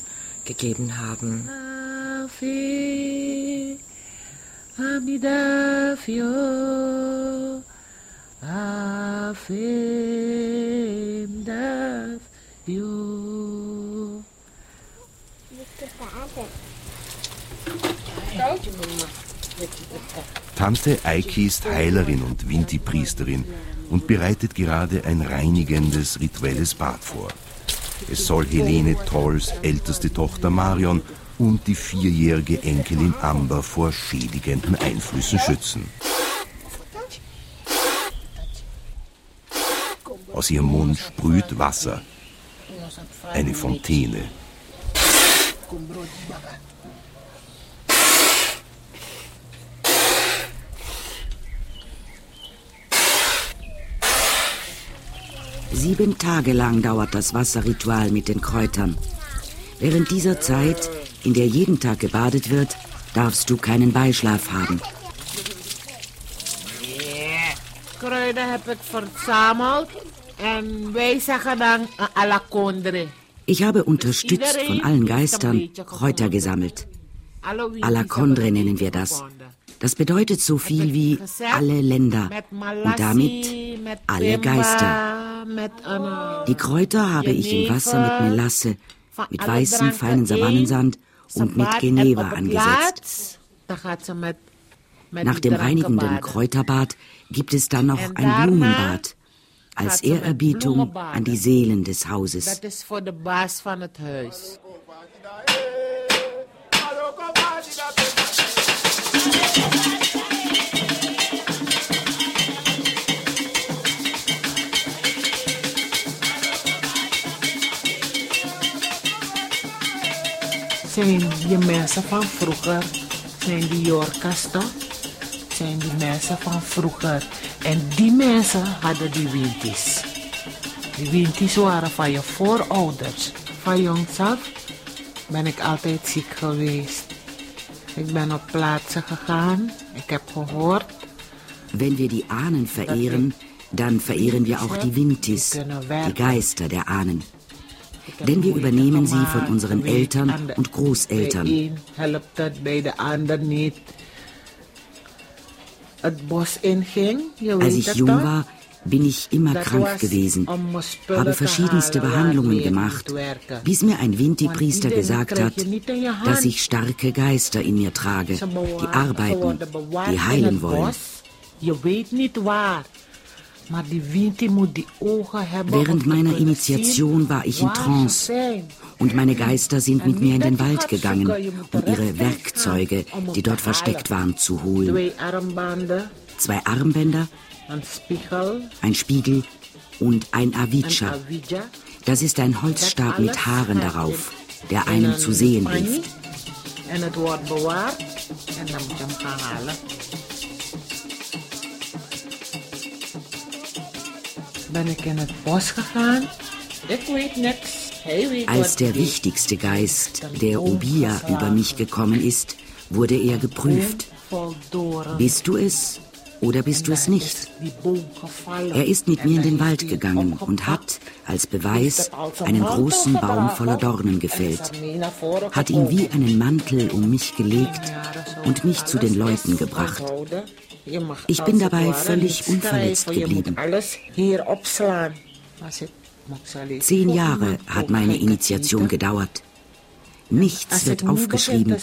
gegeben haben. Ave, you. Tante Eiki ist Heilerin und Vinti-Priesterin und bereitet gerade ein reinigendes rituelles Bad vor. Es soll Helene Tolls älteste Tochter Marion und die vierjährige Enkelin Amber vor schädigenden Einflüssen schützen. Aus ihrem Mund sprüht Wasser eine Fontäne. Sieben Tage lang dauert das Wasserritual mit den Kräutern. Während dieser Zeit, in der jeden Tag gebadet wird, darfst du keinen Beischlaf haben. kruiden heb ik verzameld en wij zeggen dan alakondre. Ich habe unterstützt von allen Geistern Kräuter gesammelt. Alakondre nennen wir das. Das bedeutet so viel wie alle Länder und damit alle Geister. Die Kräuter habe ich im Wasser mit Melasse, mit weißem feinen Savannensand und mit Geneva angesetzt. Nach dem reinigenden Kräuterbad gibt es dann noch ein Blumenbad als Ehrerbietung an die Seelen des Hauses. Zijn die mensen van vroeger, zijn die Jorkas toch? Zijn die mensen van vroeger. En die mensen hadden die winties. Die winties waren van je voorouders. Van jongs af ben ik altijd ziek geweest. Ik ben op plaatsen gegaan. Ik heb gehoord. Wenn wir die Ahnen verehren, dann verehren wir auch die Wintis, die Geister der Ahnen. Denn wir übernehmen sie von unseren Eltern und Großeltern. Als ich jung war, bin ich immer krank gewesen, habe verschiedenste Behandlungen gemacht, bis mir ein Winti-Priester gesagt hat, dass ich starke Geister in mir trage, die arbeiten, die heilen wollen. Während meiner Initiation war ich in Trance und meine Geister sind mit mir in den Wald gegangen, um ihre Werkzeuge, die dort versteckt waren, zu holen. Zwei Armbänder, ein Spiegel. Und ein Avicca. Das ist ein Holzstab mit Haaren darauf, der einem zu sehen hilft. Als der wichtigste Geist, der Obia, über mich gekommen ist, wurde er geprüft. Bist du es oder bist du es nicht? Er ist mit mir in den Wald gegangen und hat, als Beweis, einen großen Baum voller Dornen gefällt, hat ihn wie einen Mantel um mich gelegt und mich zu den Leuten gebracht. Ich bin dabei völlig unverletzt geblieben. Zehn Jahre hat meine Initiation gedauert. Nichts wird aufgeschrieben.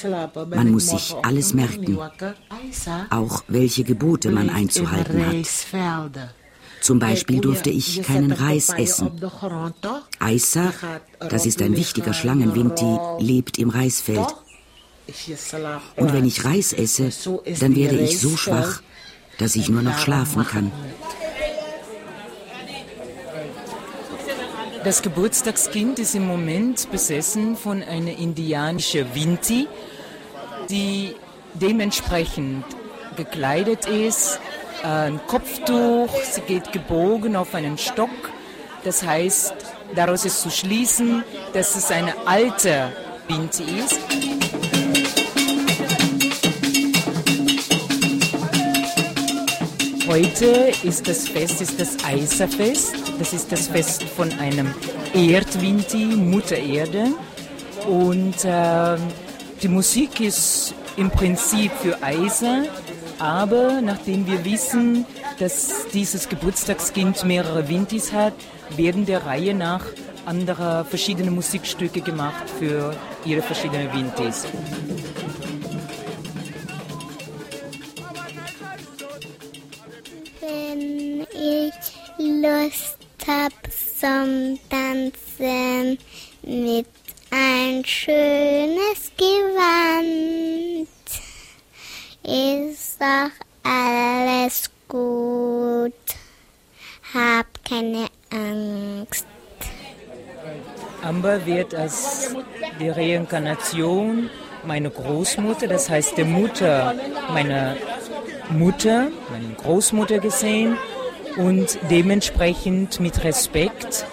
Man muss sich alles merken. Auch welche Gebote man einzuhalten hat. Zum Beispiel durfte ich keinen Reis essen. Aisa, das ist ein wichtiger Schlangenwinti, lebt im Reisfeld. Und wenn ich Reis esse, dann werde ich so schwach, dass ich nur noch schlafen kann. Das Geburtstagskind ist im Moment besessen von einer indianischen Vinti, die dementsprechend gekleidet ist, ein Kopftuch, sie geht gebogen auf einen Stock. Das heißt, daraus ist zu schließen, dass es eine alte Vinti ist. Heute ist das Fest ist das Eiserfest. Das ist das Fest von einem Erdwinti, Mutter Erde. Und äh, die Musik ist im Prinzip für Eiser, aber nachdem wir wissen, dass dieses Geburtstagskind mehrere Wintis hat, werden der Reihe nach andere verschiedene Musikstücke gemacht für ihre verschiedenen Wintis. Wird als die Reinkarnation meiner Großmutter, das heißt der Mutter meiner Mutter, meine Großmutter gesehen und dementsprechend mit Respekt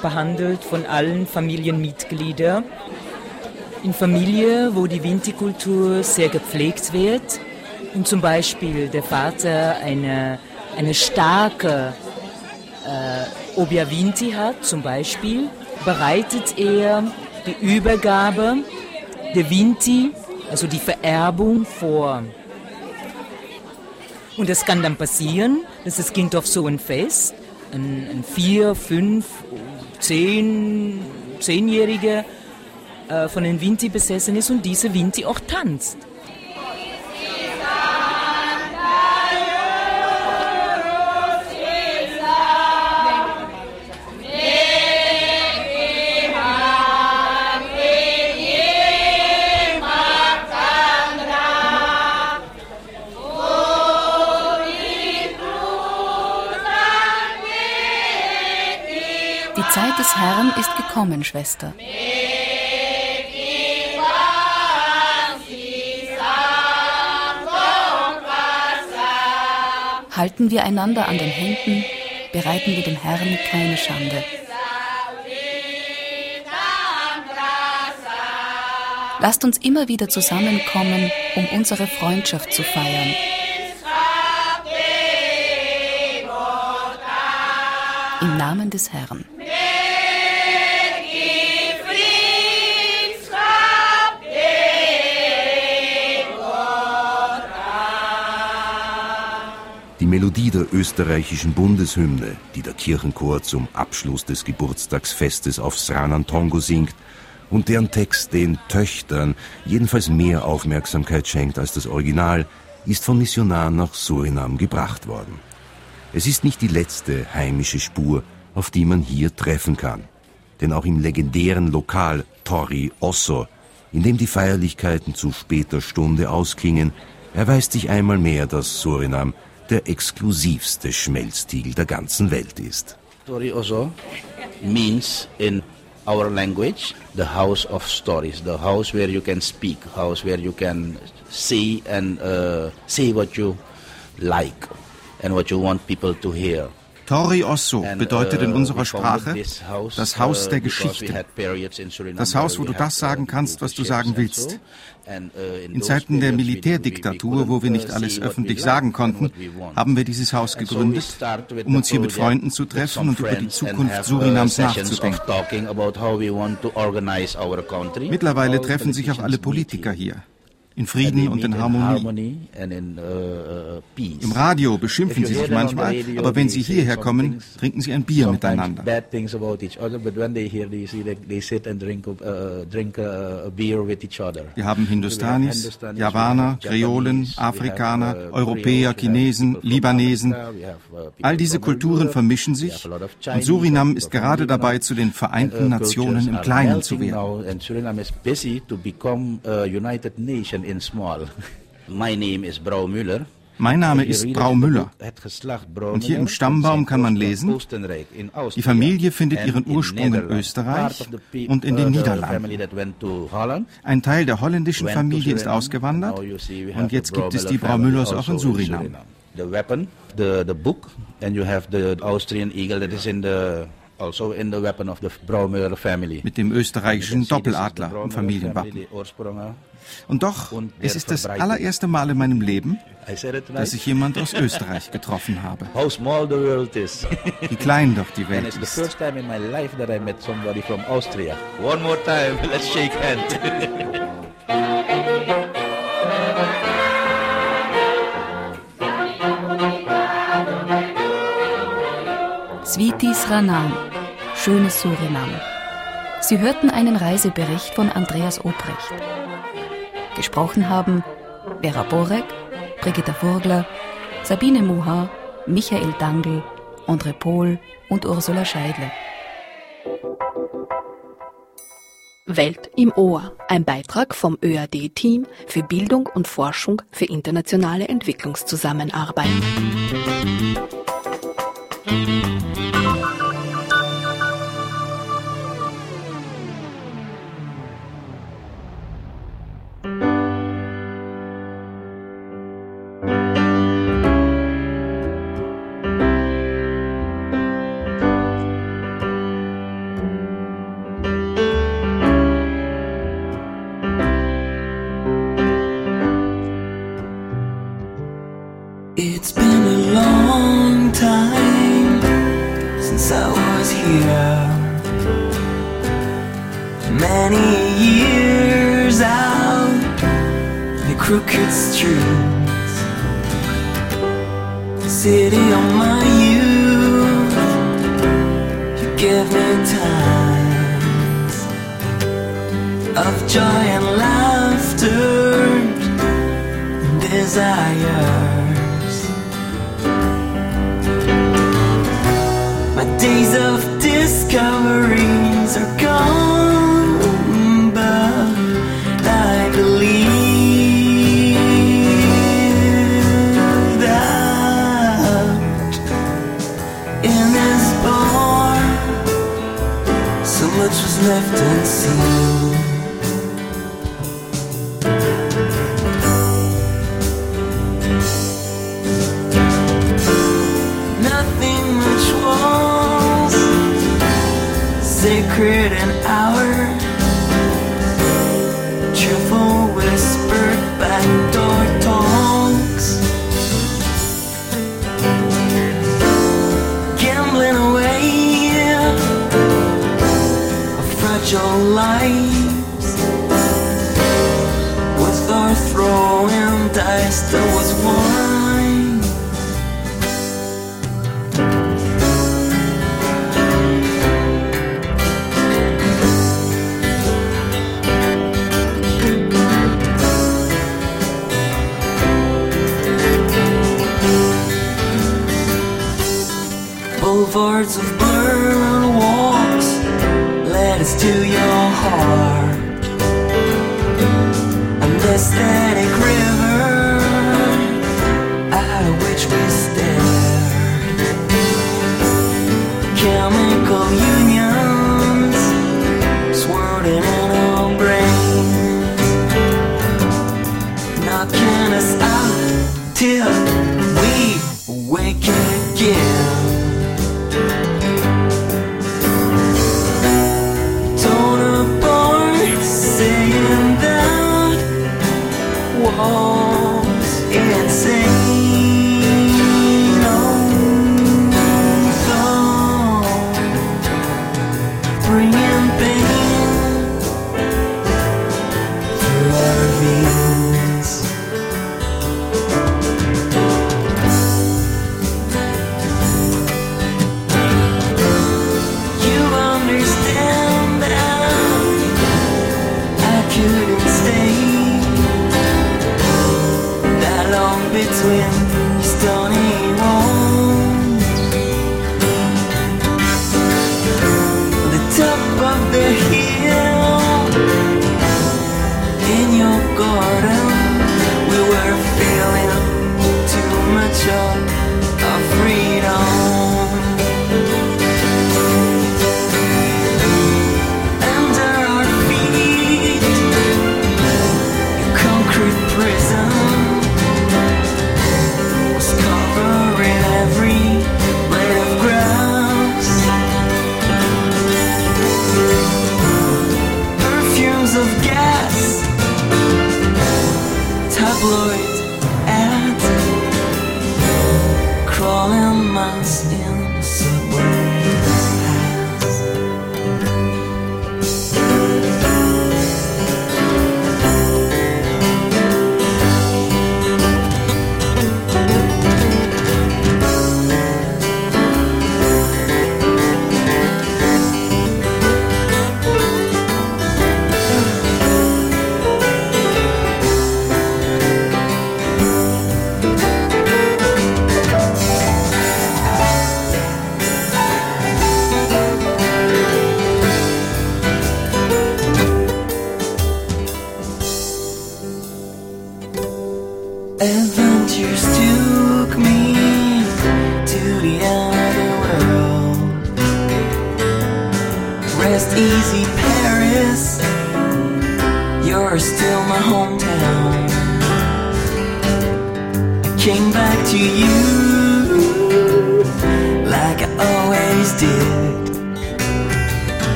behandelt von allen Familienmitgliedern. In Familie, wo die Vintikultur sehr gepflegt wird und zum Beispiel der Vater eine eine starke äh, Obiavinti hat, zum Beispiel, bereitet er die Übergabe der Vinti, also die Vererbung vor. Und es kann dann passieren, dass das Kind auf so ein Fest, ein, ein vier, fünf, zehn, zehnjähriger äh, von den Vinti besessen ist und diese Vinti auch tanzt. Herrn ist gekommen, Schwester. Halten wir einander an den Händen, bereiten wir dem Herrn keine Schande. Lasst uns immer wieder zusammenkommen, um unsere Freundschaft zu feiern. Im Namen des Herrn. Melodie der österreichischen Bundeshymne, die der Kirchenchor zum Abschluss des Geburtstagsfestes auf Sranantongo singt und deren Text den Töchtern jedenfalls mehr Aufmerksamkeit schenkt als das Original, ist von Missionaren nach Surinam gebracht worden. Es ist nicht die letzte heimische Spur, auf die man hier treffen kann. Denn auch im legendären Lokal Tori Osso, in dem die Feierlichkeiten zu später Stunde ausklingen, erweist sich einmal mehr, dass Surinam der exklusivste Schmelztiegel der ganzen Welt ist. Story also means in our language the house of stories, the house where you can speak, house where you can see and uh, say what you like and what you want people to hear. Tori Osso bedeutet in uh, unserer Sprache das Haus uh, der Geschichte. Das Haus, wo du das sagen kannst, was du sagen willst. In Zeiten der Militärdiktatur, wo wir nicht alles öffentlich sagen konnten, haben wir dieses Haus gegründet, um uns hier mit Freunden zu treffen und über die Zukunft Surinams nachzudenken. Mittlerweile treffen sich auch alle Politiker hier in Frieden und in Harmonie. Uh, Im Radio beschimpfen sie sich manchmal, aber wenn sie hierher kommen, trinken sie ein Bier miteinander. Uh, uh, Wir haben Hindustanis, Javaner, Kreolen, Afrikaner, Europäer, Chinesen, Libanesen. All diese Kulturen vermischen sich und Surinam ist gerade dabei, zu den Vereinten Nationen im Kleinen zu werden in small. My name is Brau Müller. Mein Name ist Brau Müller. Und hier im Stammbaum kann man lesen, die Familie findet ihren Ursprung in Österreich und in den Niederlanden. Ein Teil der holländischen Familie ist ausgewandert und jetzt gibt es die Brau Müllers auch in Surinam. The weapon, the, the book, and you have the Austrian eagle that is in the also in the weapon of the Braumüller family. Mit dem österreichischen Doppeladler im Familienwappen. Und doch, es ist das allererste Mal in meinem Leben, dass ich jemand aus Österreich getroffen habe. Wie klein doch die Welt ist. One more time, let's shake hands. Svitis Ranam, schönes Surinam. Sie hörten einen Reisebericht von Andreas Obrecht. Gesprochen haben Vera Borek, Brigitta Furgler, Sabine Muha, Michael Dangl, André Pohl und Ursula Scheidle. Welt im Ohr, ein Beitrag vom ÖAD-Team für Bildung und Forschung für internationale Entwicklungszusammenarbeit. It's Boulevards of blur walks led us to your heart.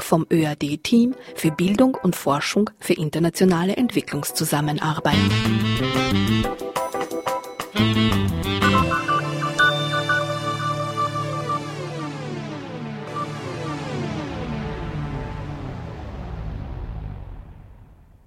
Beitrag vom ÖAD-Team für Bildung und Forschung für internationale Entwicklungszusammenarbeit. Musik